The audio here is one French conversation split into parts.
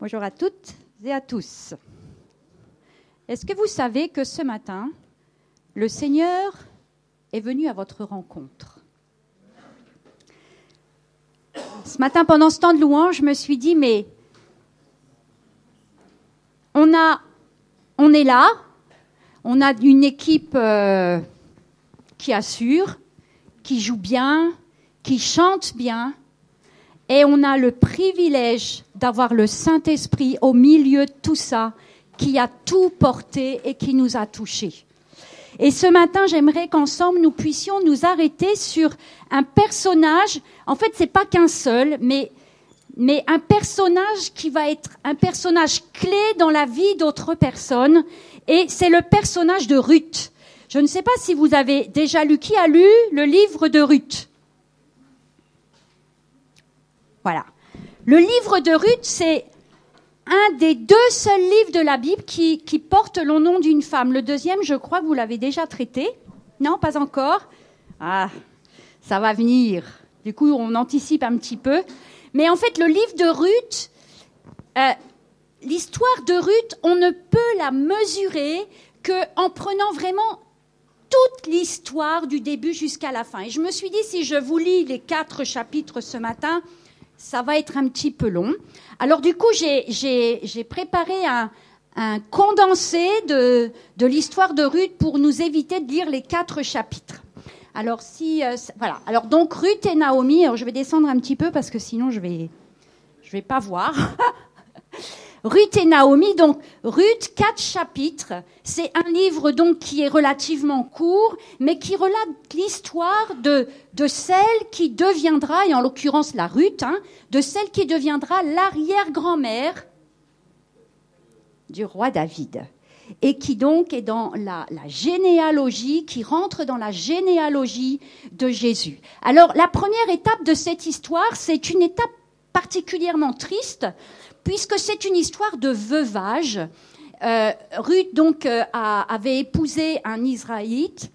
Bonjour à toutes et à tous. Est-ce que vous savez que ce matin, le Seigneur est venu à votre rencontre? Ce matin, pendant ce temps de louange, je me suis dit, mais on, a, on est là, on a une équipe euh, qui assure, qui joue bien, qui chante bien, et on a le privilège d'avoir le Saint-Esprit au milieu de tout ça, qui a tout porté et qui nous a touchés. Et ce matin, j'aimerais qu'ensemble nous puissions nous arrêter sur un personnage. En fait, c'est pas qu'un seul, mais mais un personnage qui va être un personnage clé dans la vie d'autres personnes. Et c'est le personnage de Ruth. Je ne sais pas si vous avez déjà lu. Qui a lu le livre de Ruth? Voilà. Le livre de Ruth, c'est un des deux seuls livres de la Bible qui, porte le nom d'une femme. Le deuxième, je crois que vous l'avez déjà traité. Non, pas encore Ah, ça va venir. Du coup, on anticipe un petit peu. Mais en fait, le livre de Ruth, euh, l'histoire de Ruth, on ne peut la mesurer qu'en prenant vraiment toute l'histoire du début jusqu'à la fin. Et je me suis dit, si je vous lis les quatre chapitres ce matin, ça va être un petit peu long. Alors du coup, j'ai préparé un, condensé de, de l'histoire de Ruth pour nous éviter de lire les quatre chapitres. Alors si euh, voilà. Alors donc Ruth et Naomi. Alors je vais descendre un petit peu parce que sinon je vais je vais pas voir. Ruth et Naomi. Donc Ruth, quatre chapitres. C'est un livre donc qui est relativement court, mais qui relate l'histoire de de celle qui deviendra, et en l'occurrence la Ruth, hein, de celle qui deviendra l'arrière-grand-mère du roi David et qui donc est dans la, la, généalogie, qui rentre dans la généalogie de Jésus. Alors la première étape de cette histoire, c'est une étape particulièrement triste, puisque c'est une histoire de veuvage. Euh, Ruth donc euh, avait épousé un Israélite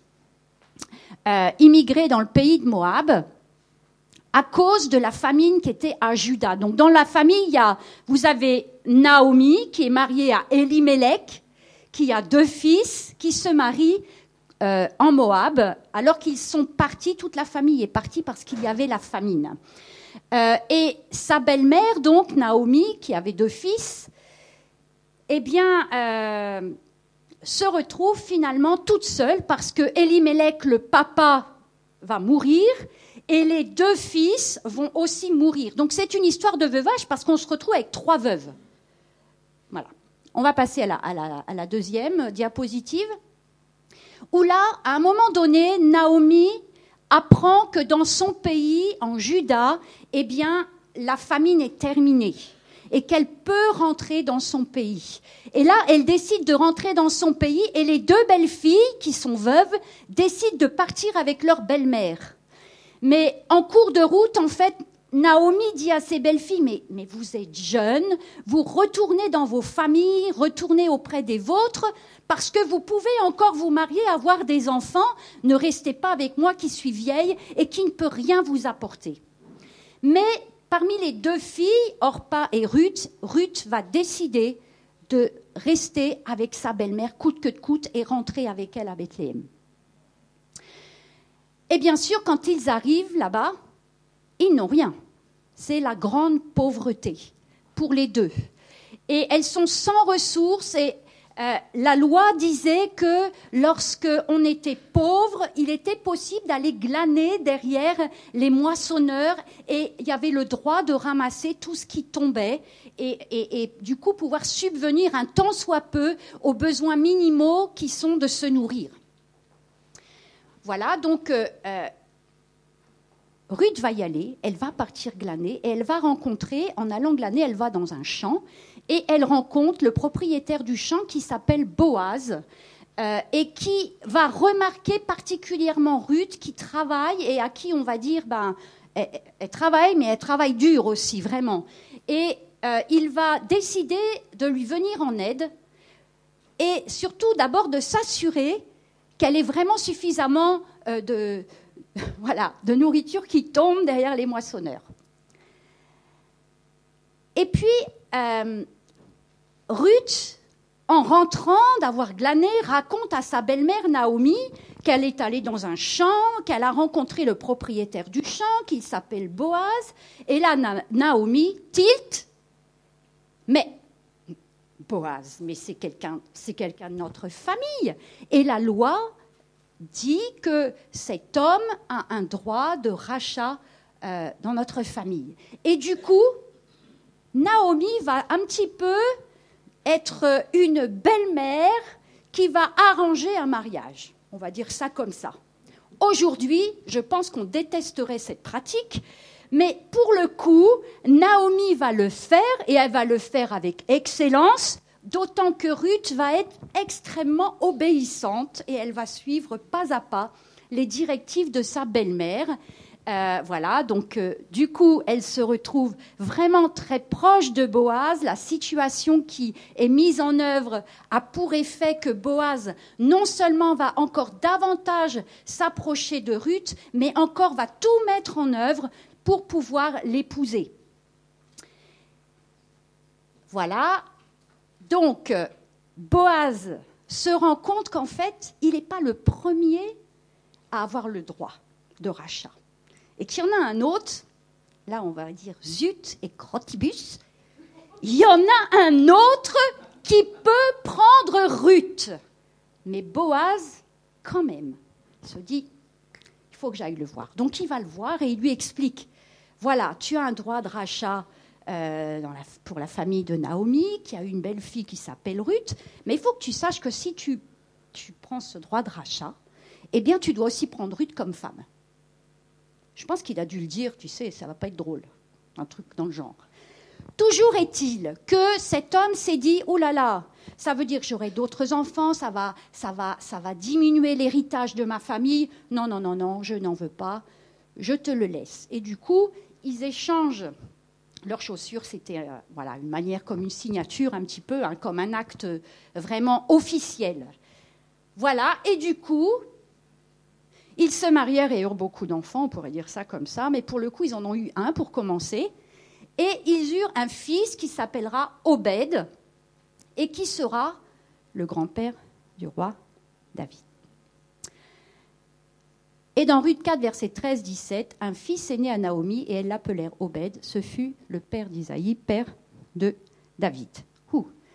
euh, immigré dans le pays de Moab à cause de la famine qui était à Juda. Donc dans la famille, il y vous avez Naomi qui est mariée à Elimelech, qui a deux fils qui se marient en Moab, alors qu'ils sont partis, toute la famille est partie parce qu'il y avait la famine. Euh, et sa belle-mère, donc Naomi, qui avait deux fils, eh bien, euh, se retrouve finalement toute seule parce que Elimelech, le papa, va mourir et les deux fils vont aussi mourir. Donc c'est une histoire de veuvage parce qu'on se retrouve avec trois veuves. Voilà. On va passer à la, deuxième diapositive, où là, à un moment donné, Naomi apprend que dans son pays, en Juda, eh bien, la famine est terminée et qu'elle peut rentrer dans son pays. Et là, elle décide de rentrer dans son pays et les deux belles filles, qui sont veuves, décident de partir avec leur belle-mère. Mais en cours de route, en fait, Naomi dit à ses belles-filles, mais, mais vous êtes jeunes, vous retournez dans vos familles, retournez auprès des vôtres, parce que vous pouvez encore vous marier, avoir des enfants, ne restez pas avec moi qui suis vieille et qui ne peut rien vous apporter. Mais parmi les deux filles, Orpa et Ruth, Ruth va décider de rester avec sa belle-mère coûte que coûte et rentrer avec elle à Bethléem. Et bien sûr, quand ils arrivent là-bas, ils n'ont rien c'est la grande pauvreté pour les deux. Et elles sont sans ressources et euh, la loi disait que lorsque on était pauvre, il était possible d'aller glaner derrière les moissonneurs et il y avait le droit de ramasser tout ce qui tombait et, du coup pouvoir subvenir un tant soit peu aux besoins minimaux qui sont de se nourrir. Voilà, donc euh, euh, Ruth va y aller, elle va partir glaner et elle va rencontrer, en allant glaner, elle va dans un champ et elle rencontre le propriétaire du champ qui s'appelle Boaz euh, et qui va remarquer particulièrement Ruth qui travaille et à qui on va dire, ben, elle, travaille, mais elle travaille dur aussi, vraiment. Et euh, il va décider de lui venir en aide et surtout d'abord de s'assurer qu'elle ait vraiment suffisamment euh, de voilà, de nourriture qui tombe derrière les moissonneurs. Et puis, euh, Ruth, en rentrant d'avoir glané, raconte à sa belle-mère Naomi qu'elle est allée dans un champ, qu'elle a rencontré le propriétaire du champ, qui s'appelle Boaz. Et là, Naomi tilt. Mais Boaz, mais c'est quelqu'un, c'est quelqu'un de notre famille. Et la loi dit que cet homme a un droit de rachat euh, dans notre famille. Et du coup, Naomi va un petit peu être une belle-mère qui va arranger un mariage. On va dire ça comme ça. Aujourd'hui, je pense qu'on détesterait cette pratique, mais pour le coup, Naomi va le faire et elle va le faire avec excellence, d'autant que Ruth va être extrêmement obéissante et elle va suivre pas à pas les directives de sa belle-mère. Euh, voilà, donc euh, du coup, elle se retrouve vraiment très proche de Boaz. La situation qui est mise en œuvre a pour effet que Boaz non seulement va encore davantage s'approcher de Ruth, mais encore va tout mettre en œuvre pour pouvoir l'épouser. Voilà, donc Boaz se rend compte qu'en fait, il n'est pas le premier à avoir le droit de rachat et qu'il y en a un autre, là on va dire zut et crotibus, il y en a un autre qui peut prendre Ruth. Mais Boaz, quand même, se dit, il faut que j'aille le voir. Donc il va le voir et il lui explique, voilà, tu as un droit de rachat euh, pour la famille de Naomi, qui a une belle fille qui s'appelle Ruth, mais il faut que tu saches que si tu, prends ce droit de rachat, eh bien tu dois aussi prendre Ruth comme femme. Je pense qu'il a dû le dire, tu sais, ça va pas être drôle. Un truc dans le genre. Toujours est-il que cet homme s'est dit oh là là, ça veut dire que j'aurai d'autres enfants, ça va, ça va, ça va diminuer l'héritage de ma famille. Non, non, non, non, je n'en veux pas. Je te le laisse. Et du coup, ils échangent leurs chaussures. C'était euh, voilà une manière comme une signature, un petit peu, hein, comme un acte vraiment officiel. Voilà. Et du coup, ils se marièrent et eurent beaucoup d'enfants, on pourrait dire ça comme ça, mais pour le coup, ils en ont eu un pour commencer. Et ils eurent un fils qui s'appellera Obed et qui sera le grand-père du roi David. Et dans Ruth 4, verset 13-17, un fils est né à Naomi et elle l'appelèrent Obed. Ce fut le père d'Isaïe, père de David.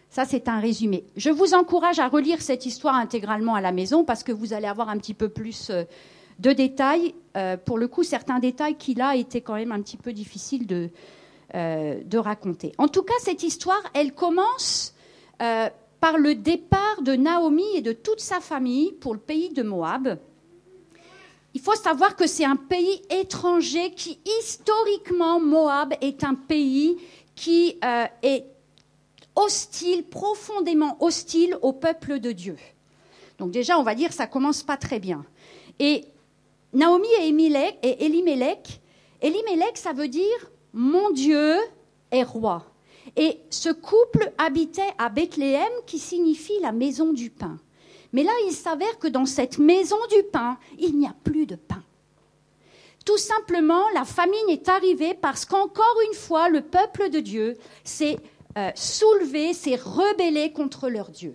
ça, c'est un résumé. Je vous encourage à relire cette histoire intégralement à la maison parce que vous allez avoir un petit peu plus euh, de détails. Euh, pour le coup, certains détails qui là étaient quand même un petit peu difficiles de, euh, de raconter. En tout cas, cette histoire, elle commence par le départ de Naomi et de toute sa famille pour le pays de Moab. Il faut savoir que c'est un pays étranger qui, historiquement, Moab est un pays qui euh, est hostile, profondément hostile au peuple de Dieu. Donc déjà, on va dire, ça commence pas très bien. Et Naomi et, et Elimelech, Elimelech, ça veut dire mon Dieu est roi. Et ce couple habitait à Bethléem, qui signifie la maison du pain. Mais là, il s'avère que dans cette maison du pain, il n'y a plus de pain. Tout simplement, la famine est arrivée parce qu'encore une fois, le peuple de Dieu s'est euh, soulevé, s'est rebellé contre leur Dieu.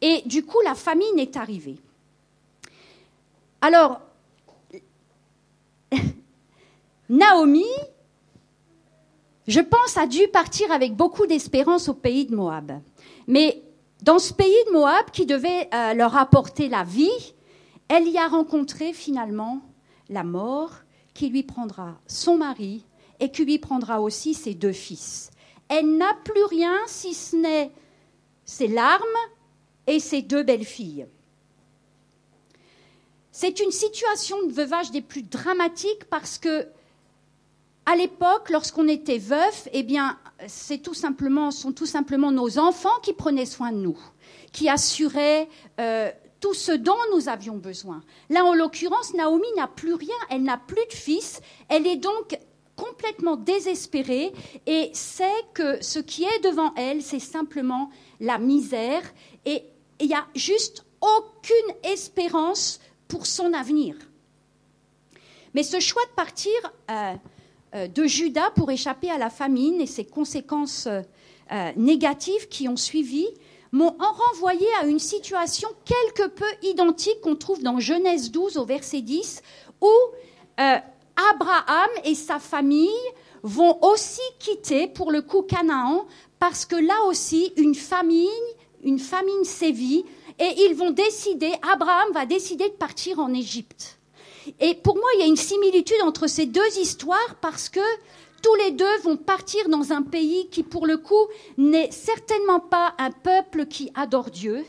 Et du coup, la famine est arrivée. Alors, Naomi, je pense, a dû partir avec beaucoup d'espérance au pays de Moab. Mais dans ce pays de Moab qui devait euh, leur apporter la vie, elle y a rencontré finalement la mort qui lui prendra son mari et qui lui prendra aussi ses deux fils. Elle n'a plus rien si ce n'est ses larmes et ses deux belles-filles. C'est une situation de veuvage des plus dramatiques parce que à l'époque, lorsqu'on était veuf, eh bien, c'est tout simplement, sont tout simplement nos enfants qui prenaient soin de nous, qui assuraient euh, tout ce dont nous avions besoin. Là, en l'occurrence, Naomi n'a plus rien, elle n'a plus de fils, elle est donc complètement désespérée et sait que ce qui est devant elle, c'est simplement la misère et il n'y a juste aucune espérance pour son avenir. Mais ce choix de partir, euh, de Judas pour échapper à la famine et ses conséquences euh, négatives qui ont suivi m'ont renvoyé à une situation quelque peu identique qu'on trouve dans Genèse 12 au verset 10, où Abraham et sa famille vont aussi quitter pour le coup Canaan parce que là aussi une famine, une famine sévit et ils vont décider, Abraham va décider de partir en Égypte. Et pour moi, il y a une similitude entre ces deux histoires parce que tous les deux vont partir dans un pays qui, pour le coup, n'est certainement pas un peuple qui adore Dieu.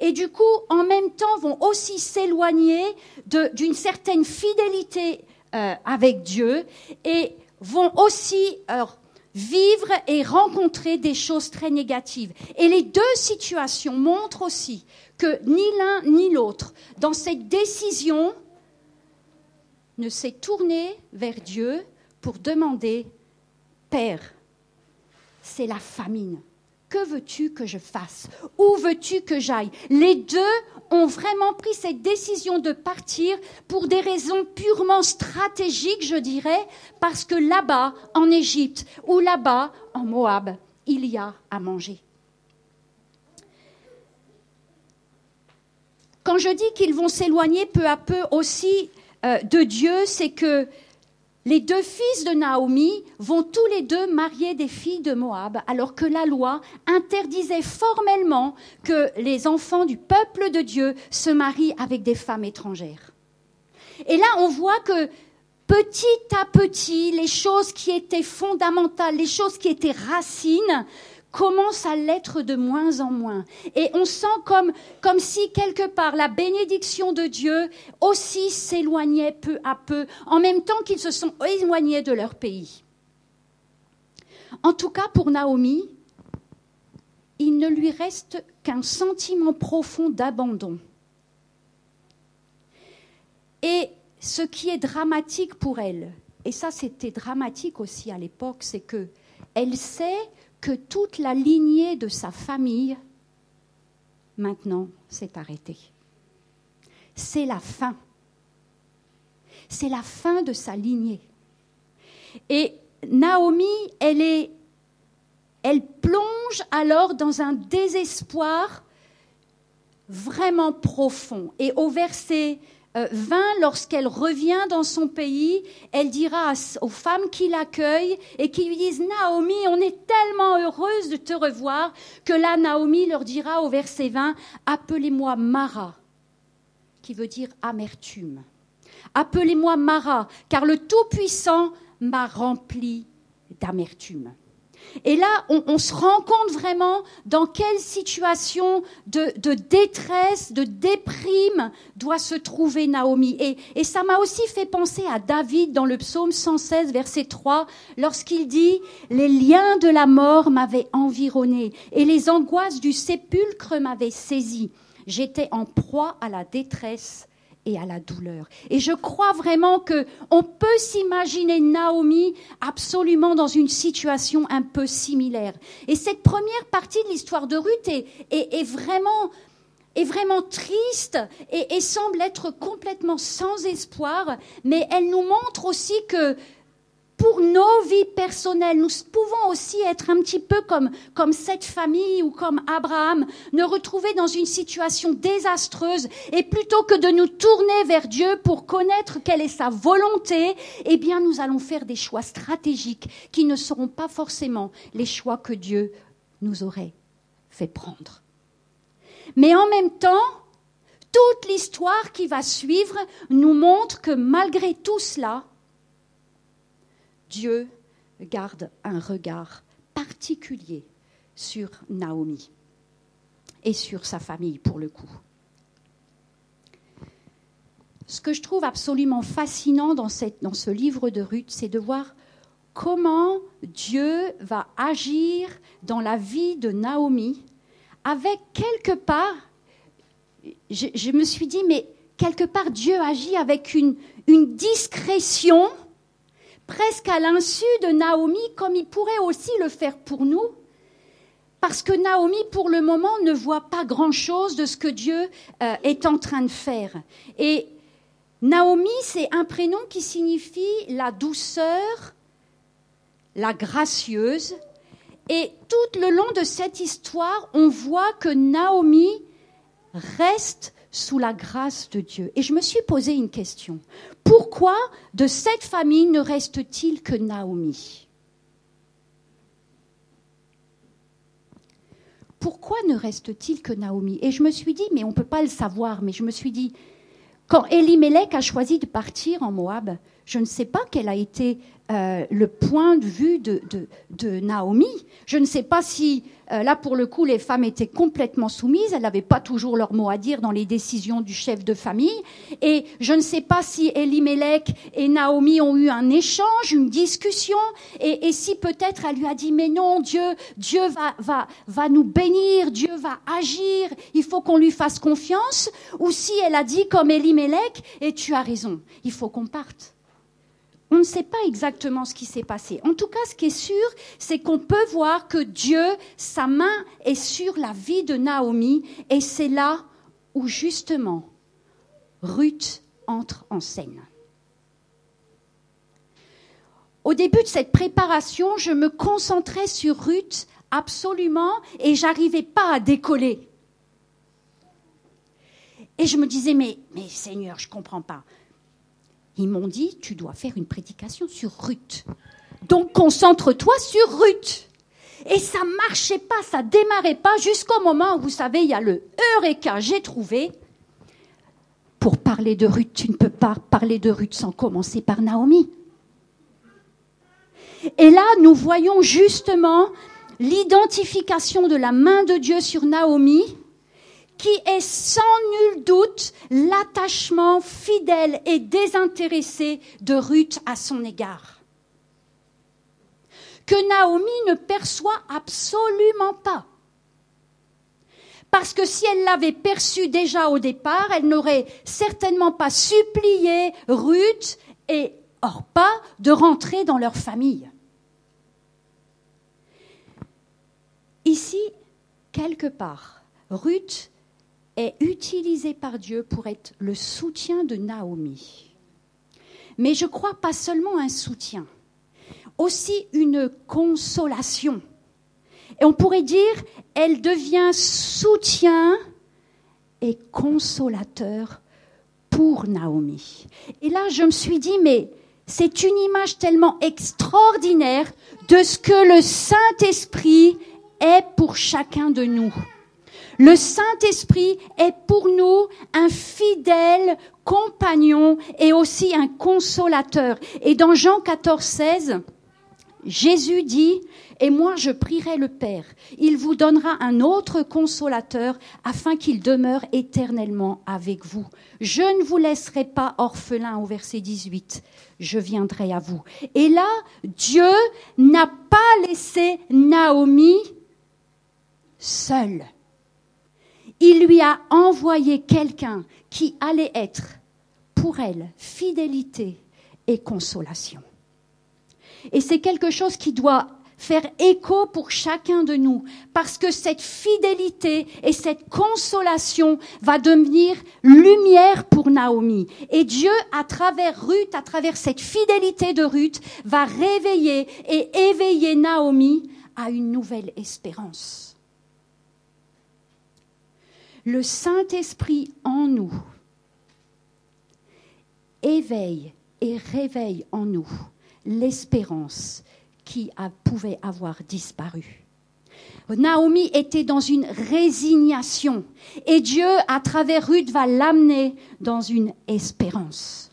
Et du coup, en même temps, vont aussi s'éloigner d'une certaine fidélité euh, avec Dieu et vont aussi euh, vivre et rencontrer des choses très négatives. Et les deux situations montrent aussi que ni l'un ni l'autre, dans cette décision, ne s'est tourné vers Dieu pour demander, Père, c'est la famine. Que veux-tu que je fasse? Où veux-tu que j'aille? Les deux ont vraiment pris cette décision de partir pour des raisons purement stratégiques, je dirais, parce que là-bas, en Égypte, ou là-bas, en Moab, il y a à manger. Quand je dis qu'ils vont s'éloigner peu à peu aussi euh, de Dieu, c'est que les deux fils de Naomi vont tous les deux marier des filles de Moab, alors que la loi interdisait formellement que les enfants du peuple de Dieu se marient avec des femmes étrangères. Et là, on voit que petit à petit, les choses qui étaient fondamentales, les choses qui étaient racines, commence à l'être de moins en moins. Et on sent comme, comme si quelque part la bénédiction de Dieu aussi s'éloignait peu à peu, en même temps qu'ils se sont éloignés de leur pays. En tout cas, pour Naomi, il ne lui reste qu'un sentiment profond d'abandon. Et ce qui est dramatique pour elle, et ça c'était dramatique aussi à l'époque, c'est que elle sait que toute la lignée de sa famille, maintenant, s'est arrêtée. C'est la fin. C'est la fin de sa lignée. Et Naomi, elle, est, elle plonge alors dans un désespoir vraiment profond. Et au verset 20, euh, lorsqu'elle revient dans son pays, elle dira aux femmes qui l'accueillent et qui lui disent Naomi, on est tellement heureuse de te revoir que là, Naomi leur dira au verset 20 Appelez-moi Mara, qui veut dire amertume. Appelez-moi Mara, car le Tout-Puissant m'a rempli d'amertume. Et là, on, se rend compte vraiment dans quelle situation de, détresse, de déprime doit se trouver Naomi. Et, et ça m'a aussi fait penser à David dans le psaume 116, verset 3, lorsqu'il dit, Les liens de la mort m'avaient environné et les angoisses du sépulcre m'avaient saisi. J'étais en proie à la détresse et à la douleur. Et je crois vraiment que on peut s'imaginer Naomi absolument dans une situation un peu similaire. Et cette première partie de l'histoire de Ruth est, vraiment triste et, semble être complètement sans espoir, mais elle nous montre aussi que pour nos vies personnelles, nous pouvons aussi être un petit peu comme, comme cette famille ou comme Abraham, nous retrouver dans une situation désastreuse et plutôt que de nous tourner vers Dieu pour connaître quelle est sa volonté, eh bien nous allons faire des choix stratégiques qui ne seront pas forcément les choix que Dieu nous aurait fait prendre. Mais en même temps, toute l'histoire qui va suivre nous montre que malgré tout cela, Dieu garde un regard particulier sur Naomi et sur sa famille pour le coup. Ce que je trouve absolument fascinant dans, ce livre de Ruth, c'est de voir comment Dieu va agir dans la vie de Naomi avec quelque part, je, me suis dit, mais quelque part Dieu agit avec une discrétion presque à l'insu de Naomi, comme il pourrait aussi le faire pour nous, parce que Naomi, pour le moment, ne voit pas grand-chose de ce que Dieu euh, est en train de faire. Et Naomi, c'est un prénom qui signifie la douceur la gracieuse. Et tout le long de cette histoire, on voit que Naomi reste sous la grâce de Dieu. Et je me suis posé une question. Pourquoi de cette famille ne reste-t-il que Naomi? Pourquoi ne reste-t-il que Naomi? Et je me suis dit, mais on ne peut pas le savoir, mais je me suis dit, quand Elimelech a choisi de partir en Moab, je ne sais pas quel a été euh, le point de vue de, Naomi. Je ne sais pas si, euh, là pour le coup, les femmes étaient complètement soumises, elles n'avaient pas toujours leur mot à dire dans les décisions du chef de famille. Et je ne sais pas si Elimelech et Naomi ont eu un échange, une discussion, et, si peut-être elle lui a dit, mais non, Dieu, Dieu va, va, va nous bénir, Dieu va agir, il faut qu'on lui fasse confiance, ou si elle a dit comme Elimelech, et tu as raison, il faut qu'on parte. On ne sait pas exactement ce qui s'est passé. En tout cas, ce qui est sûr, c'est qu'on peut voir que Dieu, sa main est sur la vie de Naomi, et c'est là où justement Ruth entre en scène. Au début de cette préparation, je me concentrais sur Ruth absolument et j'arrivais pas à décoller. Et je me disais, mais, mais Seigneur, je ne comprends pas. Ils m'ont dit, tu dois faire une prédication sur Ruth. Donc concentre-toi sur Ruth. Et ça marchait pas, ça démarrait pas jusqu'au moment où, vous savez, il y a le Eureka, j'ai trouvé. Pour parler de Ruth, tu ne peux pas parler de Ruth sans commencer par Naomi. Et là, nous voyons justement l'identification de la main de Dieu sur Naomi qui est sans nul doute l'attachement fidèle et désintéressé de Ruth à son égard. Que Naomi ne perçoit absolument pas. Parce que si elle l'avait perçu déjà au départ, elle n'aurait certainement pas supplié Ruth et Orpa de rentrer dans leur famille. Ici, quelque part, Ruth est utilisé par Dieu pour être le soutien de Naomi. Mais je crois pas seulement un soutien, aussi une consolation. Et on pourrait dire, elle devient soutien et consolateur pour Naomi. Et là, je me suis dit, mais c'est une image tellement extraordinaire de ce que le Saint-Esprit est pour chacun de nous. Le Saint-Esprit est pour nous un fidèle compagnon et aussi un consolateur. Et dans Jean 14, 16, Jésus dit, et moi je prierai le Père, il vous donnera un autre consolateur afin qu'il demeure éternellement avec vous. Je ne vous laisserai pas orphelin au verset 18, je viendrai à vous. Et là, Dieu n'a pas laissé Naomi seule il lui a envoyé quelqu'un qui allait être pour elle fidélité et consolation. Et c'est quelque chose qui doit faire écho pour chacun de nous, parce que cette fidélité et cette consolation va devenir lumière pour Naomi. Et Dieu, à travers Ruth, à travers cette fidélité de Ruth, va réveiller et éveiller Naomi à une nouvelle espérance le Saint-Esprit en nous éveille et réveille en nous l'espérance qui pouvait avoir disparu. Naomi était dans une résignation et Dieu, à travers Ruth, va l'amener dans une espérance.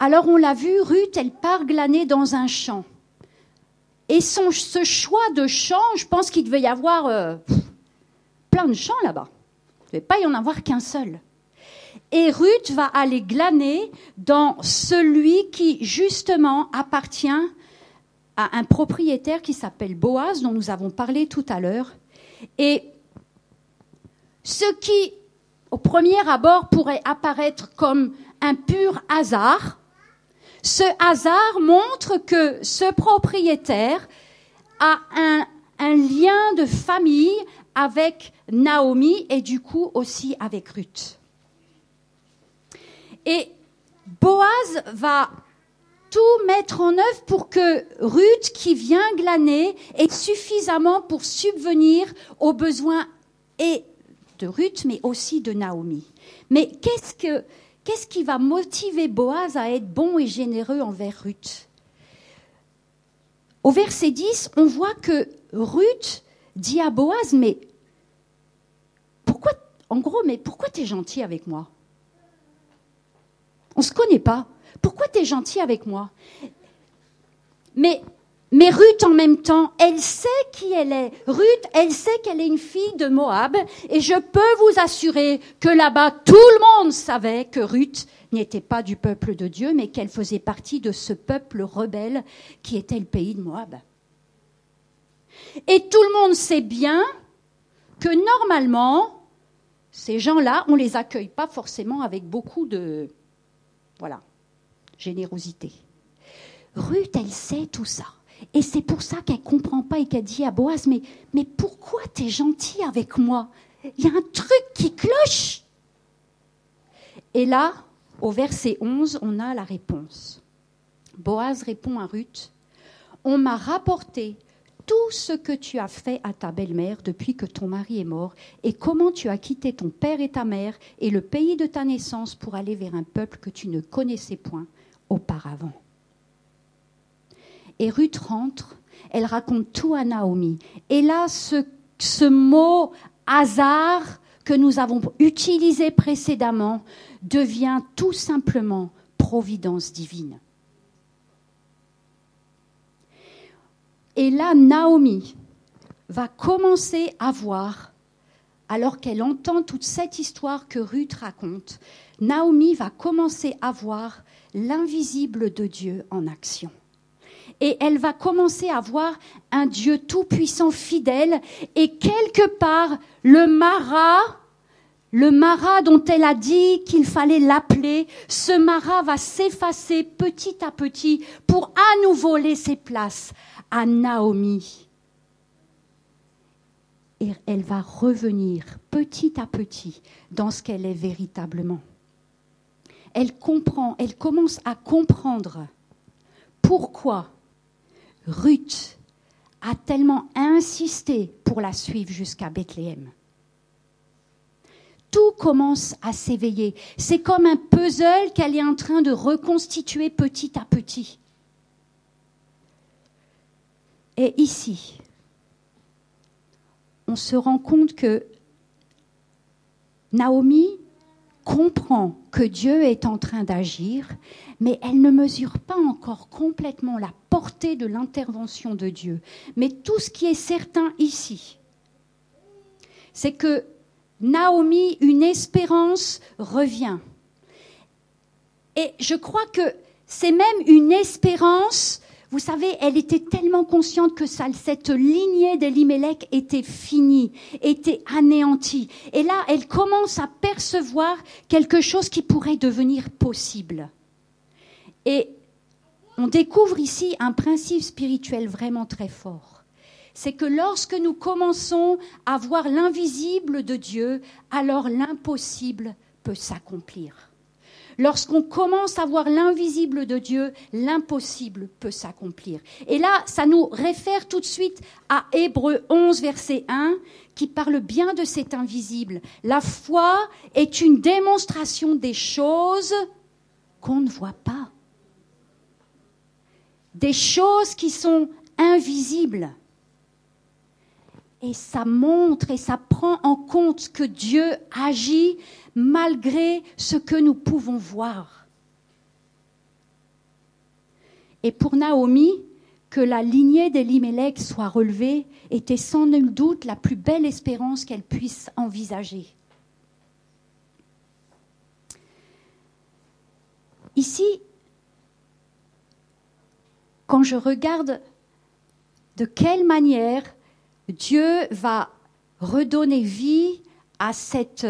Alors on l'a vu, Ruth, elle part glaner dans un champ. Et ce choix de champ, je pense qu'il devait y avoir euh, plein de champs là-bas. Il ne devait pas y en avoir qu'un seul. Et Ruth va aller glaner dans celui qui, justement, appartient à un propriétaire qui s'appelle Boaz, dont nous avons parlé tout à l'heure. Et ce qui, au premier abord, pourrait apparaître comme un pur hasard, ce hasard montre que ce propriétaire a un lien de famille avec Naomi et du coup aussi avec Ruth. Et Boaz va tout mettre en œuvre pour que Ruth, qui vient glaner, ait suffisamment pour subvenir aux besoins et de Ruth, mais aussi de Naomi. Mais qu'est-ce que qu'est-ce qui va motiver Boaz à être bon et généreux envers Ruth? Au verset 10, on voit que Ruth dit à Boaz, mais en gros, mais pourquoi tu es gentil avec moi? On ne se connaît pas. Pourquoi tu es gentil avec moi? Mais, mais Ruth, en même temps, elle sait qui elle est. Ruth, elle sait qu'elle est une fille de Moab. Et je peux vous assurer que là-bas, tout le monde savait que Ruth n'était pas du peuple de Dieu, mais qu'elle faisait partie de ce peuple rebelle qui était le pays de Moab. Et tout le monde sait bien que normalement, ces gens-là, on ne les accueille pas forcément avec beaucoup de voilà, générosité. Ruth, elle sait tout ça. Et c'est pour ça qu'elle ne comprend pas et qu'elle dit à Boaz, mais, mais pourquoi tu es gentil avec moi? Il y a un truc qui cloche. Et là, au verset 11, on a la réponse. Boaz répond à Ruth, on m'a rapporté tout ce que tu as fait à ta belle-mère depuis que ton mari est mort, et comment tu as quitté ton père et ta mère et le pays de ta naissance pour aller vers un peuple que tu ne connaissais point auparavant. Et Ruth rentre, elle raconte tout à Naomi. Et là, ce, ce mot hasard que nous avons utilisé précédemment devient tout simplement providence divine. Et là, Naomi va commencer à voir, alors qu'elle entend toute cette histoire que Ruth raconte, Naomi va commencer à voir l'invisible de Dieu en action. Et elle va commencer à voir un Dieu tout-puissant, fidèle, et quelque part, le marat, le marat dont elle a dit qu'il fallait l'appeler, ce marat va s'effacer petit à petit pour à nouveau laisser place à Naomi. Et elle va revenir petit à petit dans ce qu'elle est véritablement. Elle comprend, elle commence à comprendre pourquoi Ruth a tellement insisté pour la suivre jusqu'à Bethléem. Tout commence à s'éveiller. C'est comme un puzzle qu'elle est en train de reconstituer petit à petit. Et ici, on se rend compte que Naomi comprend que Dieu est en train d'agir, mais elle ne mesure pas encore complètement la portée de l'intervention de Dieu. Mais tout ce qui est certain ici, c'est que Naomi, une espérance revient. Et je crois que c'est même une espérance vous savez, elle était tellement consciente que cette lignée d'Elimelech était finie, était anéantie. Et là, elle commence à percevoir quelque chose qui pourrait devenir possible. Et on découvre ici un principe spirituel vraiment très fort. C'est que lorsque nous commençons à voir l'invisible de Dieu, alors l'impossible peut s'accomplir. Lorsqu'on commence à voir l'invisible de Dieu, l'impossible peut s'accomplir. Et là, ça nous réfère tout de suite à Hébreu 11, verset 1, qui parle bien de cet invisible. La foi est une démonstration des choses qu'on ne voit pas. Des choses qui sont invisibles. Et ça montre et ça prend en compte que Dieu agit malgré ce que nous pouvons voir. Et pour Naomi, que la lignée d'Elimelech soit relevée était sans nul doute la plus belle espérance qu'elle puisse envisager. Ici, quand je regarde de quelle manière Dieu va redonner vie à cette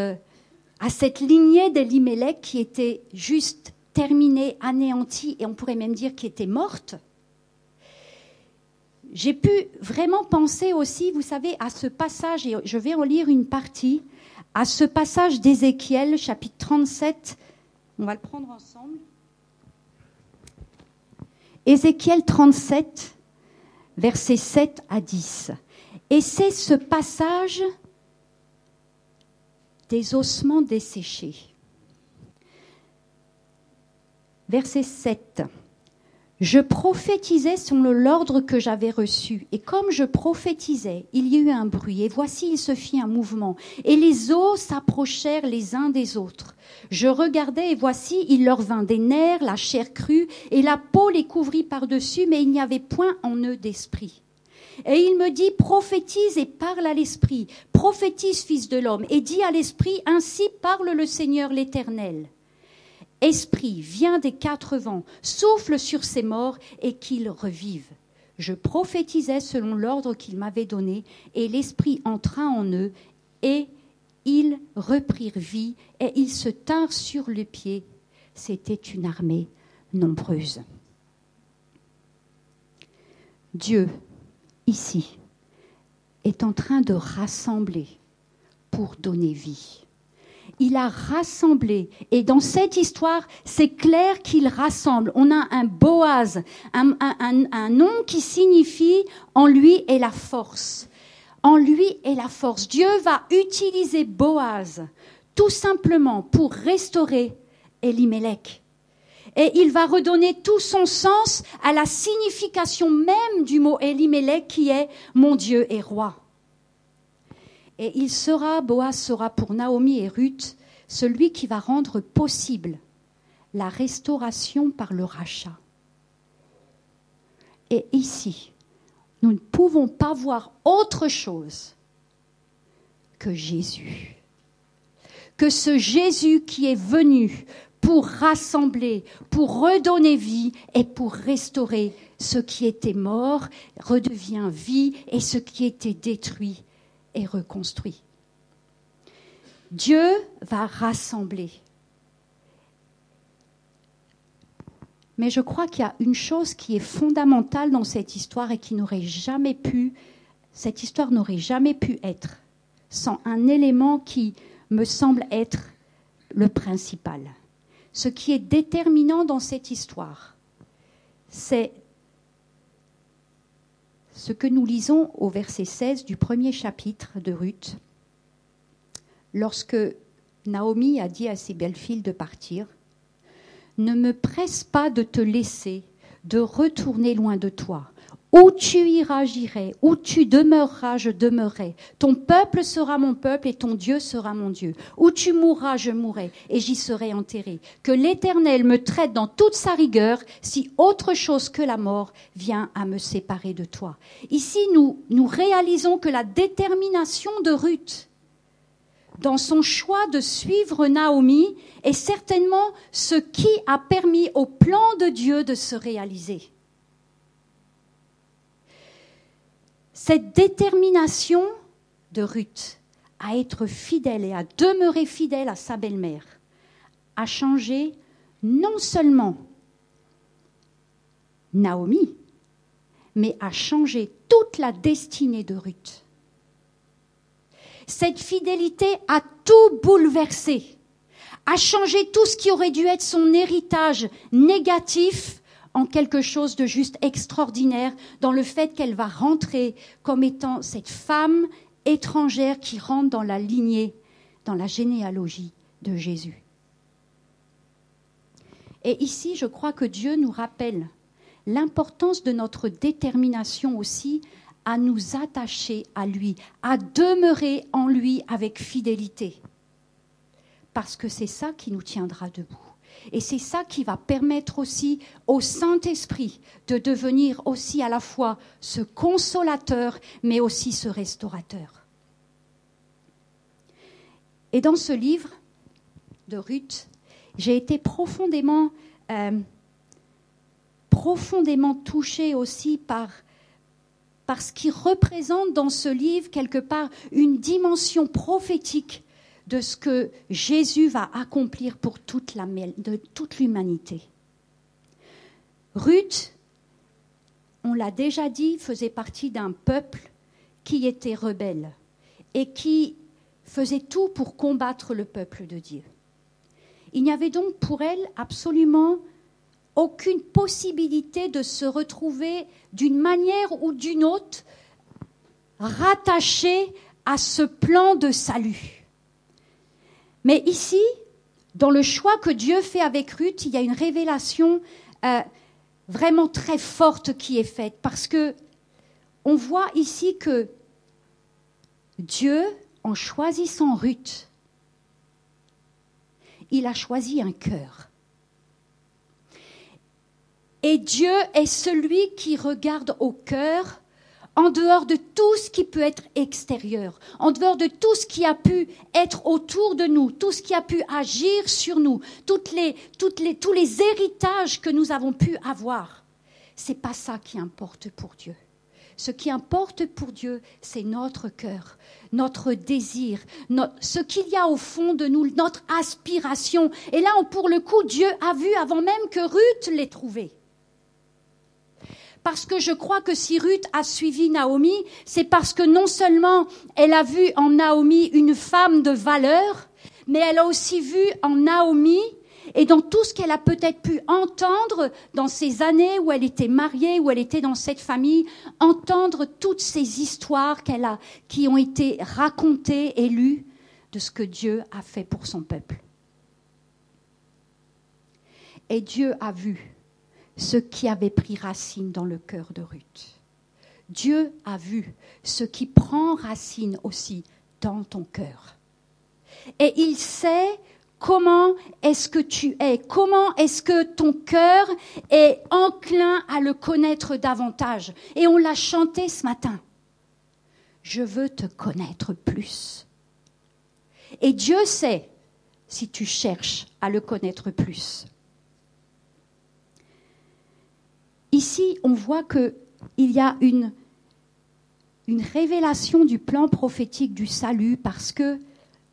à cette lignée d'Elimelech qui était juste terminée, anéantie, et on pourrait même dire qui était morte, j'ai pu vraiment penser aussi, vous savez, à ce passage, et je vais en lire une partie, à ce passage d'Ézéchiel, chapitre 37, on va le prendre ensemble. Ézéchiel 37, versets 7 à 10. Et c'est ce passage des ossements desséchés. Verset 7. Je prophétisais selon l'ordre que j'avais reçu, et comme je prophétisais, il y eut un bruit, et voici il se fit un mouvement, et les os s'approchèrent les uns des autres. Je regardais, et voici il leur vint des nerfs, la chair crue, et la peau les couvrit par-dessus, mais il n'y avait point en eux d'esprit. Et il me dit, prophétise et parle à l'esprit, prophétise, fils de l'homme, et dis à l'esprit, ainsi parle le Seigneur l'Éternel. Esprit, viens des quatre vents, souffle sur ces morts et qu'ils revivent. Je prophétisais selon l'ordre qu'il m'avait donné, et l'Esprit entra en eux, et ils reprirent vie, et ils se tinrent sur le pied. C'était une armée nombreuse. Dieu, ici, est en train de rassembler pour donner vie il a rassemblé. Et dans cette histoire, c'est clair qu'il rassemble. On a un Boaz, un, nom qui signifie en lui est la force. En lui est la force. Dieu va utiliser Boaz tout simplement pour restaurer Elimelech. Et il va redonner tout son sens à la signification même du mot Elimelech qui est mon Dieu est roi. Et il sera, Boaz sera pour Naomi et Ruth, celui qui va rendre possible la restauration par le rachat. Et ici, nous ne pouvons pas voir autre chose que Jésus. Que ce Jésus qui est venu pour rassembler, pour redonner vie et pour restaurer ce qui était mort, redevient vie et ce qui était détruit reconstruit. Dieu va rassembler. Mais je crois qu'il y a une chose qui est fondamentale dans cette histoire et qui n'aurait jamais pu, cette histoire n'aurait jamais pu être sans un élément qui me semble être le principal. Ce qui est déterminant dans cette histoire, c'est ce que nous lisons au verset 16 du premier chapitre de Ruth, lorsque Naomi a dit à ses belles-filles de partir, Ne me presse pas de te laisser, de retourner loin de toi. Où tu iras, j'irai. Où tu demeureras, je demeurerai. Ton peuple sera mon peuple et ton Dieu sera mon Dieu. Où tu mourras, je mourrai et j'y serai enterré. Que l'Éternel me traite dans toute sa rigueur si autre chose que la mort vient à me séparer de toi. Ici, nous, réalisons que la détermination de Ruth dans son choix de suivre Naomi est certainement ce qui a permis au plan de Dieu de se réaliser. Cette détermination de Ruth à être fidèle et à demeurer fidèle à sa belle-mère a changé non seulement Naomi, mais a changé toute la destinée de Ruth. Cette fidélité a tout bouleversé, a changé tout ce qui aurait dû être son héritage négatif en quelque chose de juste extraordinaire dans le fait qu'elle va rentrer comme étant cette femme étrangère qui rentre dans la lignée, dans la généalogie de Jésus. Et ici, je crois que Dieu nous rappelle l'importance de notre détermination aussi à nous attacher à lui, à demeurer en lui avec fidélité. Parce que c'est ça qui nous tiendra debout. Et c'est ça qui va permettre aussi au Saint-Esprit de devenir aussi à la fois ce consolateur, mais aussi ce restaurateur. Et dans ce livre de Ruth, j'ai été profondément, euh, touchée aussi par ce qui représente dans ce livre quelque part une dimension prophétique de ce que Jésus va accomplir pour toute, l'humanité. Ruth, on l'a déjà dit, faisait partie d'un peuple qui était rebelle et qui faisait tout pour combattre le peuple de Dieu. Il n'y avait donc pour elle absolument aucune possibilité de se retrouver d'une manière ou d'une autre rattaché à ce plan de salut. Mais ici, dans le choix que Dieu fait avec Ruth, il y a une révélation euh, vraiment très forte qui est faite parce que on voit ici que Dieu, en choisissant Ruth, il a choisi un cœur. Et Dieu est celui qui regarde au cœur en dehors de tout ce qui peut être extérieur, en dehors de tout ce qui a pu être autour de nous, tout ce qui a pu agir sur nous, les, les, tous les héritages que nous avons pu avoir. C'est pas ça qui importe pour Dieu. Ce qui importe pour Dieu, c'est notre cœur, notre désir, ce qu'il y a au fond de nous, notre aspiration. Et là, pour le coup, Dieu a vu avant même que Ruth l'ait trouvé parce que je crois que si Ruth a suivi Naomi, c'est parce que non seulement elle a vu en Naomi une femme de valeur, mais elle a aussi vu en Naomi et dans tout ce qu'elle a peut-être pu entendre dans ces années où elle était mariée, où elle était dans cette famille, entendre toutes ces histoires qu'elle a, qui ont été racontées et lues de ce que Dieu a fait pour son peuple. Et Dieu a vu ce qui avait pris racine dans le cœur de Ruth. Dieu a vu ce qui prend racine aussi dans ton cœur. Et il sait comment est-ce que tu es, comment est-ce que ton cœur est enclin à le connaître davantage. Et on l'a chanté ce matin. Je veux te connaître plus. Et Dieu sait si tu cherches à le connaître plus. Ici, on voit qu'il y a une, révélation du plan prophétique du salut parce que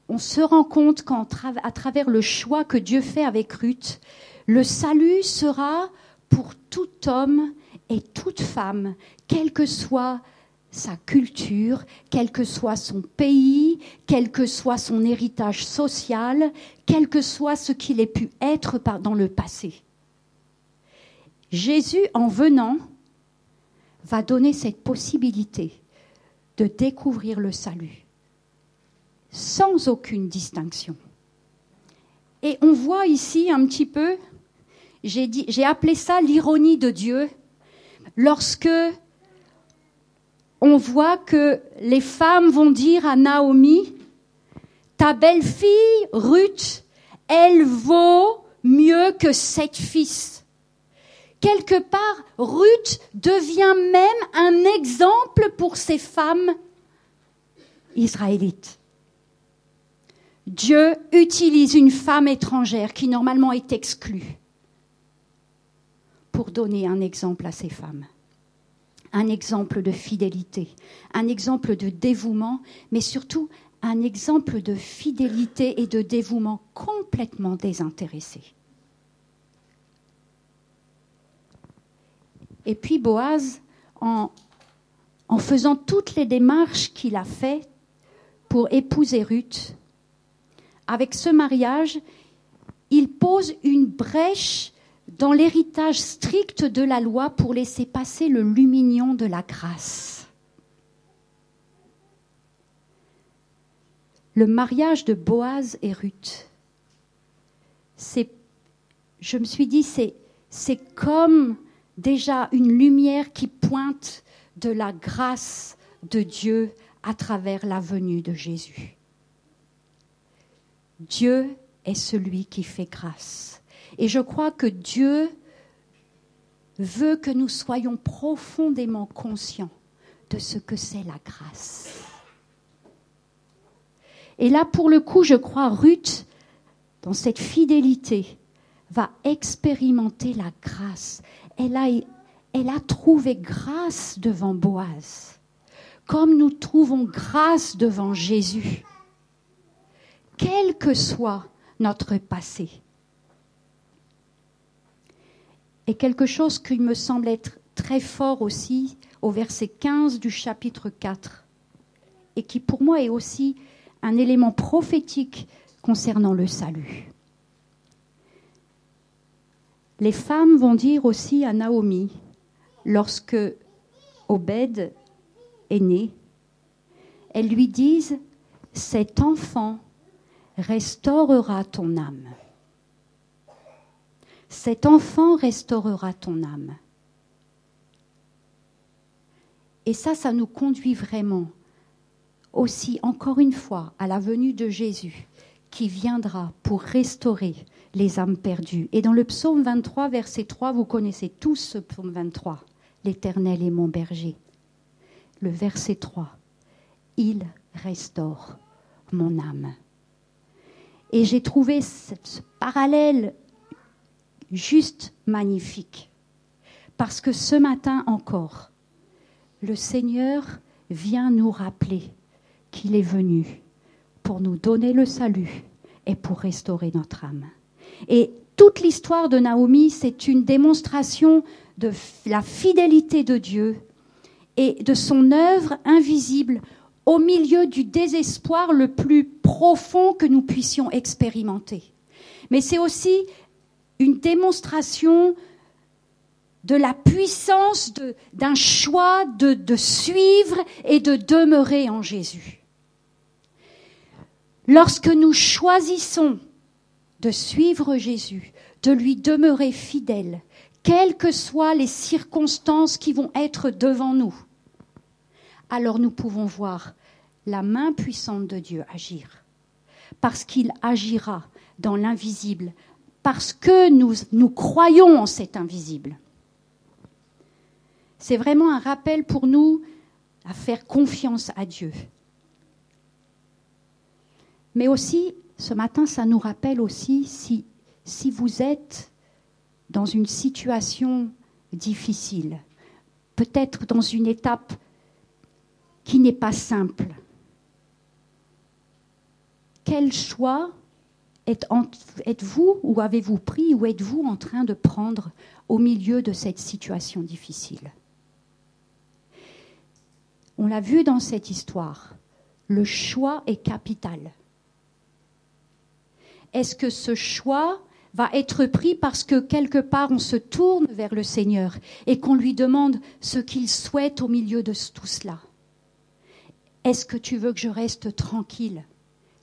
on se rend compte qu'à travers le choix que Dieu fait avec Ruth, le salut sera pour tout homme et toute femme, quelle que soit sa culture, quel que soit son pays, quel que soit son héritage social, quel que soit ce qu'il ait pu être dans le passé. Jésus, en venant, va donner cette possibilité de découvrir le salut sans aucune distinction. Et on voit ici un petit peu, j'ai appelé ça l'ironie de Dieu, lorsque on voit que les femmes vont dire à Naomi, ta belle-fille, Ruth, elle vaut mieux que sept fils quelque part, Ruth devient même un exemple pour ces femmes israélites. Dieu utilise une femme étrangère qui normalement est exclue pour donner un exemple à ces femmes. Un exemple de fidélité, un exemple de dévouement, mais surtout un exemple de fidélité et de dévouement complètement désintéressé. Et puis Boaz, en, faisant toutes les démarches qu'il a faites pour épouser Ruth, avec ce mariage, il pose une brèche dans l'héritage strict de la loi pour laisser passer le lumignon de la grâce. Le mariage de Boaz et Ruth, c'est, je me suis dit, c'est, c'est comme déjà une lumière qui pointe de la grâce de Dieu à travers la venue de Jésus. Dieu est celui qui fait grâce. Et je crois que Dieu veut que nous soyons profondément conscients de ce que c'est la grâce. Et là, pour le coup, je crois, Ruth, dans cette fidélité, va expérimenter la grâce elle a, trouvé grâce devant Boaz, comme nous trouvons grâce devant Jésus, quel que soit notre passé. Et quelque chose qui me semble être très fort aussi au verset 15 du chapitre 4, et qui pour moi est aussi un élément prophétique concernant le salut. Les femmes vont dire aussi à Naomi, lorsque Obed est né, elles lui disent, cet enfant restaurera ton âme. Cet enfant restaurera ton âme. Et ça, ça nous conduit vraiment aussi, encore une fois, à la venue de Jésus, qui viendra pour restaurer les âmes perdues. Et dans le psaume 23, verset 3, vous connaissez tous ce psaume 23, L'Éternel est mon berger. Le verset 3, Il restaure mon âme. Et j'ai trouvé ce parallèle juste magnifique. Parce que ce matin encore, le Seigneur vient nous rappeler qu'il est venu pour nous donner le salut et pour restaurer notre âme. Et toute l'histoire de Naomi, c'est une démonstration de la fidélité de Dieu et de son œuvre invisible au milieu du désespoir le plus profond que nous puissions expérimenter. Mais c'est aussi une démonstration de la puissance d'un choix de, suivre et de demeurer en Jésus. Lorsque nous choisissons de suivre Jésus, de lui demeurer fidèle, quelles que soient les circonstances qui vont être devant nous, alors nous pouvons voir la main puissante de Dieu agir, parce qu'il agira dans l'invisible, parce que nous, nous croyons en cet invisible. C'est vraiment un rappel pour nous à faire confiance à Dieu. Mais aussi, ce matin, ça nous rappelle aussi si, vous êtes dans une situation difficile, peut-être dans une étape qui n'est pas simple, quel choix êtes-vous ou avez-vous pris ou êtes-vous en train de prendre au milieu de cette situation difficile? On l'a vu dans cette histoire, le choix est capital. Est-ce que ce choix va être pris parce que quelque part on se tourne vers le Seigneur et qu'on lui demande ce qu'il souhaite au milieu de tout cela? Est-ce que tu veux que je reste tranquille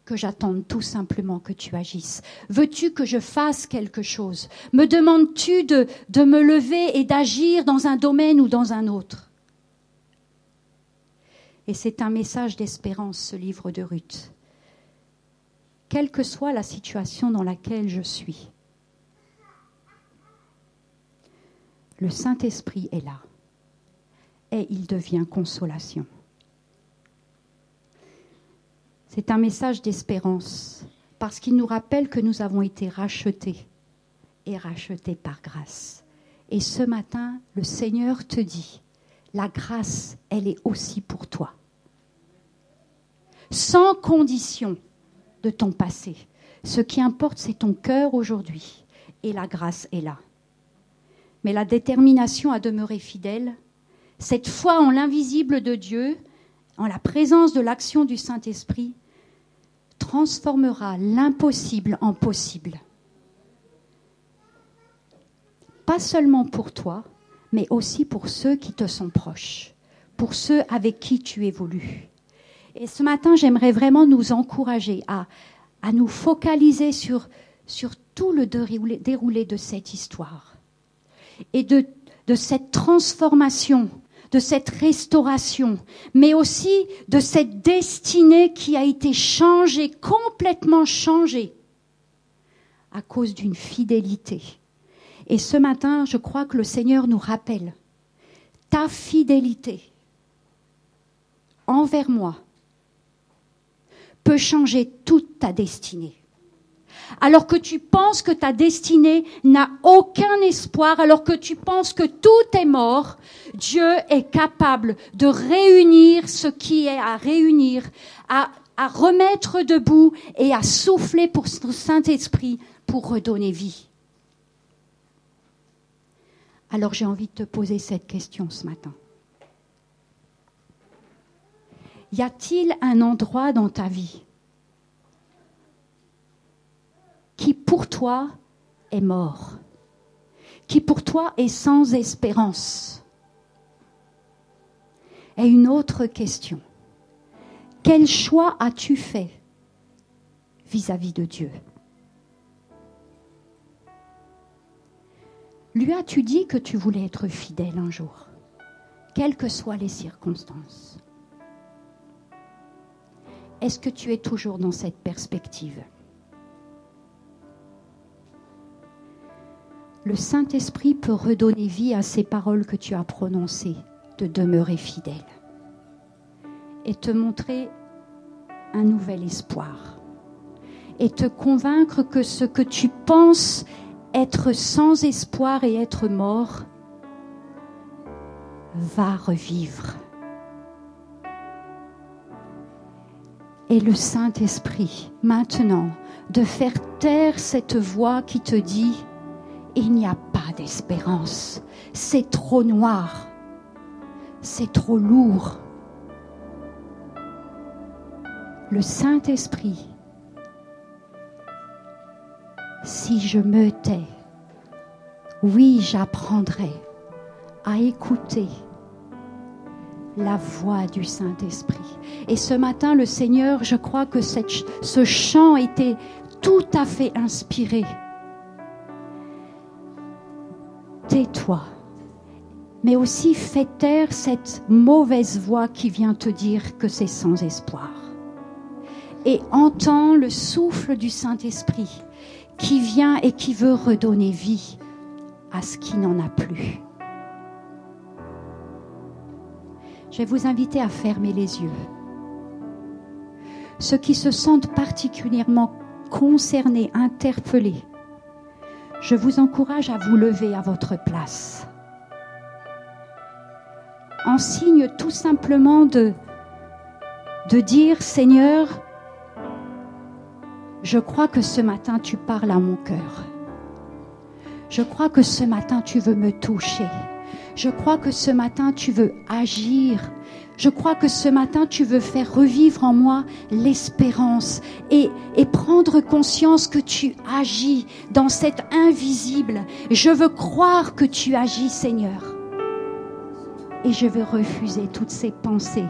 que j'attende tout simplement que tu agisses? Veux-tu que je fasse quelque chose? Me demandes-tu de, de me lever et d'agir dans un domaine ou dans un autre? Et c'est un message d'espérance, ce livre de Ruth. Quelle que soit la situation dans laquelle je suis, le Saint-Esprit est là et il devient consolation. C'est un message d'espérance parce qu'il nous rappelle que nous avons été rachetés et rachetés par grâce. Et ce matin, le Seigneur te dit, la grâce, elle est aussi pour toi. Sans condition de ton passé. Ce qui importe, c'est ton cœur aujourd'hui. Et la grâce est là. Mais la détermination à demeurer fidèle, cette foi en l'invisible de Dieu, en la présence de l'action du Saint-Esprit, transformera l'impossible en possible. Pas seulement pour toi, mais aussi pour ceux qui te sont proches, pour ceux avec qui tu évolues. Et ce matin, j'aimerais vraiment nous encourager à, à nous focaliser sur, sur tout le déroulé, de cette histoire et de, de cette transformation de cette restauration, mais aussi de cette destinée qui a été changée, complètement changée, à cause d'une fidélité. Et ce matin, je crois que le Seigneur nous rappelle, ta fidélité envers moi peut changer toute ta destinée alors que tu penses que ta destinée n'a aucun espoir, alors que tu penses que tout est mort, Dieu est capable de réunir ce qui est à réunir, à, remettre debout et à souffler pour son Saint-Esprit pour redonner vie. Alors j'ai envie de te poser cette question ce matin. Y a-t-il un endroit dans ta vie qui pour toi est mort, qui pour toi est sans espérance? Et une autre question. Quel choix as-tu fait vis-à-vis de Dieu? Lui as-tu dit que tu voulais être fidèle un jour, quelles que soient les circonstances? Est-ce que tu es toujours dans cette perspective? Le Saint-Esprit peut redonner vie à ces paroles que tu as prononcées, de demeurer fidèle, et te montrer un nouvel espoir, et te convaincre que ce que tu penses être sans espoir et être mort va revivre. Et le Saint-Esprit, maintenant, de faire taire cette voix qui te dit, il n'y a pas d'espérance, c'est trop noir, c'est trop lourd. Le Saint-Esprit si je me tais, oui, j'apprendrai à écouter la voix du Saint-Esprit. Et ce matin, le Seigneur, je crois que ce chant était tout à fait inspiré. Tais-toi, mais aussi fais taire cette mauvaise voix qui vient te dire que c'est sans espoir. Et entends le souffle du Saint-Esprit qui vient et qui veut redonner vie à ce qui n'en a plus. Je vais vous inviter à fermer les yeux. Ceux qui se sentent particulièrement concernés, interpellés, je vous encourage à vous lever à votre place. En signe tout simplement de, de dire, Seigneur, je crois que ce matin tu parles à mon cœur. Je crois que ce matin tu veux me toucher. Je crois que ce matin tu veux agir. Je crois que ce matin tu veux faire revivre en moi l'espérance et, prendre conscience que tu agis dans cet invisible. Je veux croire que tu agis Seigneur. Et je veux refuser toutes ces pensées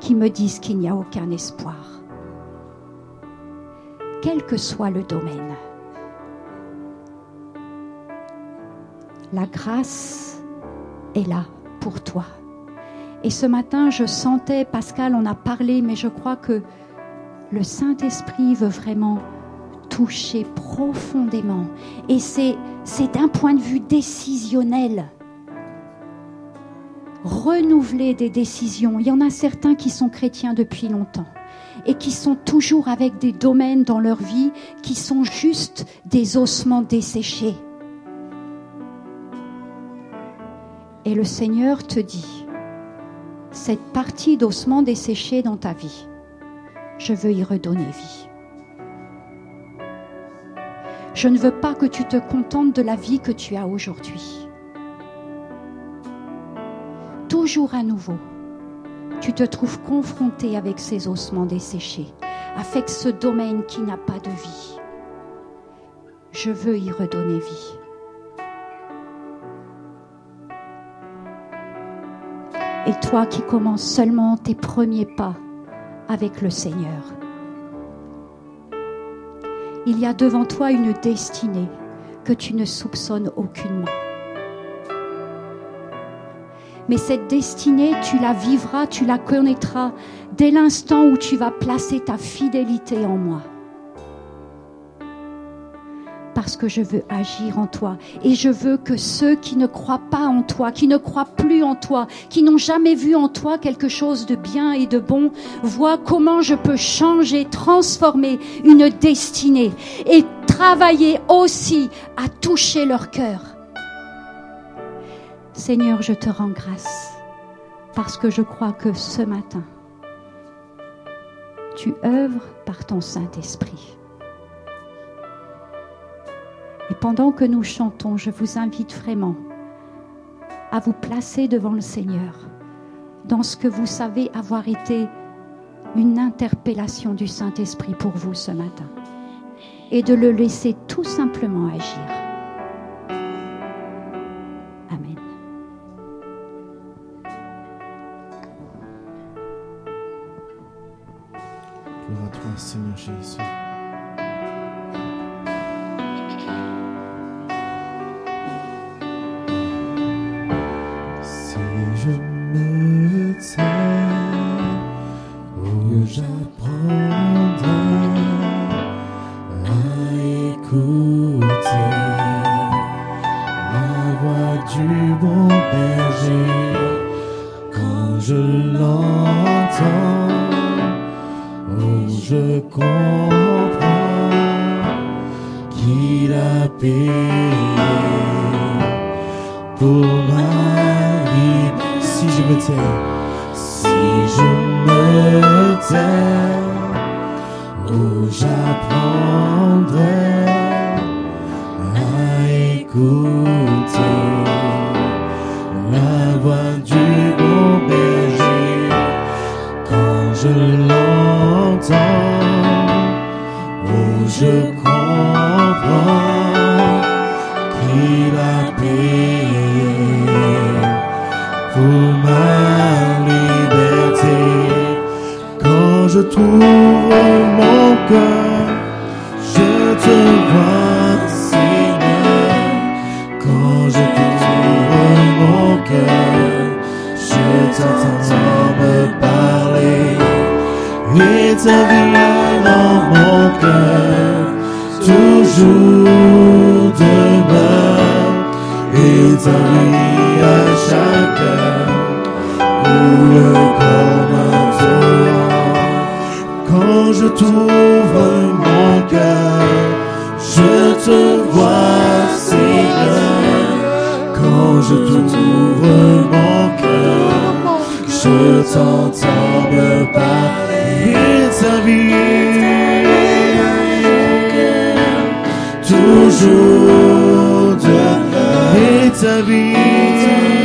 qui me disent qu'il n'y a aucun espoir quel que soit le domaine. La grâce est là pour toi. Et ce matin, je sentais, Pascal, on a parlé, mais je crois que le Saint-Esprit veut vraiment toucher profondément. Et c'est, d'un point de vue décisionnel. Renouveler des décisions. Il y en a certains qui sont chrétiens depuis longtemps et qui sont toujours avec des domaines dans leur vie qui sont juste des ossements desséchés. Et le Seigneur te dit, cette partie d'ossements desséchés dans ta vie, je veux y redonner vie. Je ne veux pas que tu te contentes de la vie que tu as aujourd'hui. Toujours à nouveau tu te trouves confronté avec ces ossements desséchés, avec ce domaine qui n'a pas de vie. Je veux y redonner vie. Et toi qui commences seulement tes premiers pas avec le Seigneur, il y a devant toi une destinée que tu ne soupçonnes aucunement. Mais cette destinée, tu la vivras, tu la connaîtras dès l'instant où tu vas placer ta fidélité en moi. Parce que je veux agir en toi. Et je veux que ceux qui ne croient pas en toi, qui ne croient plus en toi, qui n'ont jamais vu en toi quelque chose de bien et de bon, voient comment je peux changer, transformer une destinée et travailler aussi à toucher leur cœur Seigneur, je te rends grâce parce que je crois que ce matin, tu œuvres par ton Saint-Esprit pendant que nous chantons, je vous invite vraiment à vous placer devant le Seigneur dans ce que vous savez avoir été une interpellation du Saint-Esprit pour vous ce matin et de le laisser tout simplement agir. Seigneur Jésus. Oh, je comprends qu'il a payé pour ma vie. Si je me tais, si je me tais, oh j'apprendrai à écouter. je toujours demeure établi à chacun coule comme un torrent. Quand je t'ouvre mon cœur, je te vois, Seigneur. Quand je t'ouvre mon cœur, je t'entends me parler. It's toujours Dieu et.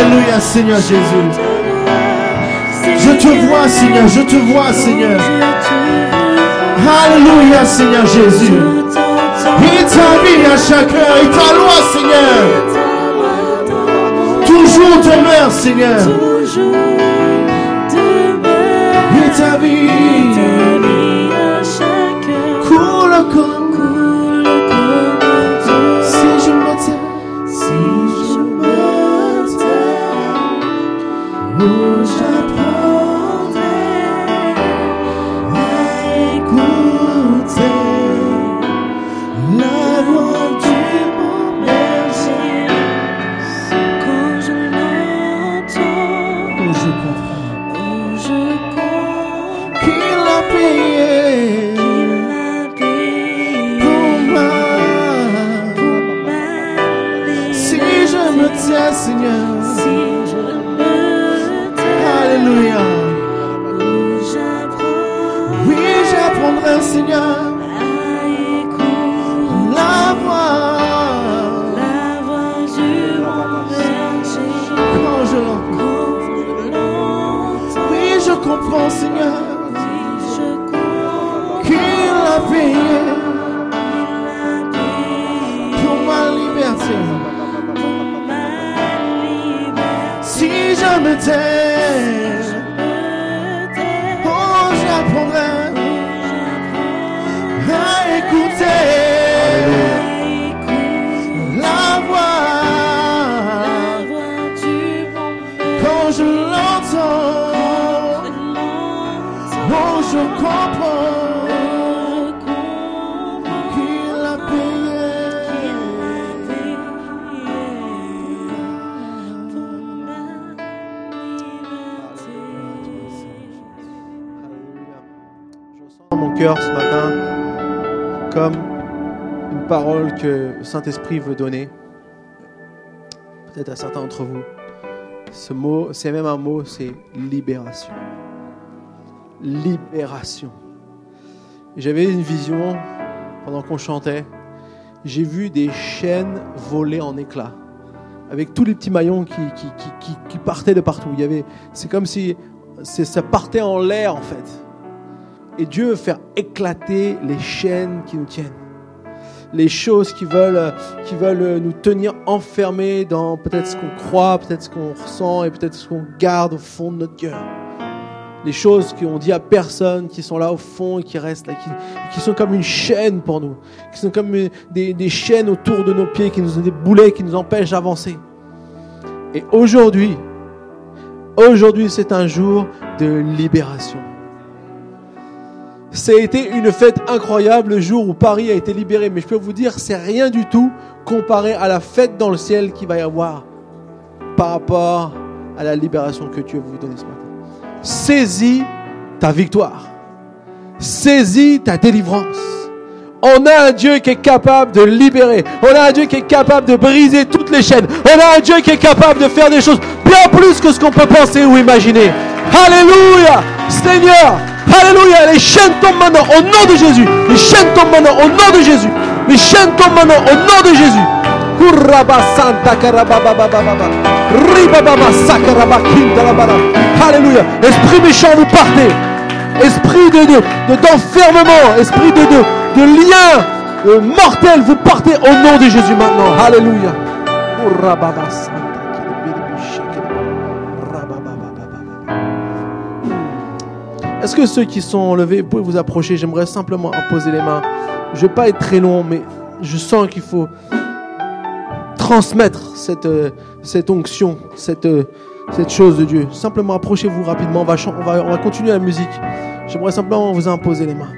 Alléluia, Seigneur Jésus. Je te vois, Seigneur. Je te vois, Seigneur. Alléluia, Seigneur Jésus. Il vie à chaque heure. Il ta loi, Seigneur. Toujours demeure, Seigneur. Il t'habille. Ce matin comme une parole que le Saint-Esprit veut donner, peut-être à certains d'entre vous. Ce mot, c'est même un mot, c'est libération. Libération. J'avais une vision pendant qu'on chantait. J'ai vu des chaînes voler en éclats avec tous les petits maillons qui, qui, qui, qui partaient de partout. Il y avait, c'est comme si ça partait en l'air en fait. Et Dieu veut faire éclater les chaînes qui nous tiennent. Les choses qui veulent, qui veulent nous tenir enfermés dans peut-être ce qu'on croit, peut-être ce qu'on ressent et peut-être ce qu'on garde au fond de notre cœur. Les choses qu'on dit à personne, qui sont là au fond et qui restent là, qui, sont comme une chaîne pour nous, qui sont comme des, des chaînes autour de nos pieds, qui nous ont des boulets, qui nous empêchent d'avancer. Et aujourd'hui, aujourd'hui c'est un jour de libération. Ça a été une fête incroyable le jour où Paris a été libéré. Mais je peux vous dire, c'est rien du tout comparé à la fête dans le ciel qu'il va y avoir par rapport à la libération que Dieu vous donner ce matin. Saisis ta victoire. Saisis ta délivrance. On a un Dieu qui est capable de libérer. On a un Dieu qui est capable de briser toutes les chaînes. On a un Dieu qui est capable de faire des choses bien plus que ce qu'on peut penser ou imaginer. Alléluia. Seigneur, Alléluia. Les chaînes tombent maintenant au nom de Jésus. Les chaînes tombent maintenant au nom de Jésus. Les chaînes tombent maintenant au nom de Jésus. Alléluia. Esprit méchant, vous partez. Esprit de, d'enfermement, esprit de, de, de lien mortel, vous partez au nom de Jésus maintenant. Alléluia. Est-ce que ceux qui sont levés, vous pouvez vous approcher? J'aimerais simplement imposer les mains. Je ne vais pas être très long, mais je sens qu'il faut transmettre cette, euh, cette onction, cette, euh, cette chose de Dieu. Simplement approchez-vous rapidement. On va, on, va, on va continuer la musique. J'aimerais simplement vous imposer les mains.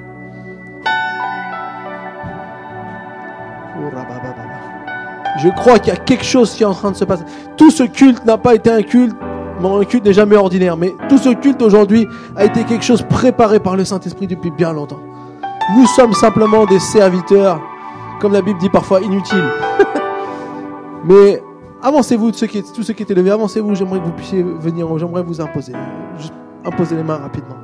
Je crois qu'il y a quelque chose qui est en train de se passer. Tout ce culte n'a pas été un culte mon culte n'est jamais ordinaire, mais tout ce culte aujourd'hui a été quelque chose préparé par le Saint-Esprit depuis bien longtemps. Nous sommes simplement des serviteurs, comme la Bible dit parfois, inutiles. mais avancez-vous, tous ceux qui, tous ceux qui étaient levés, avancez-vous, j'aimerais que vous puissiez venir, j'aimerais vous imposer. Juste imposer les mains rapidement.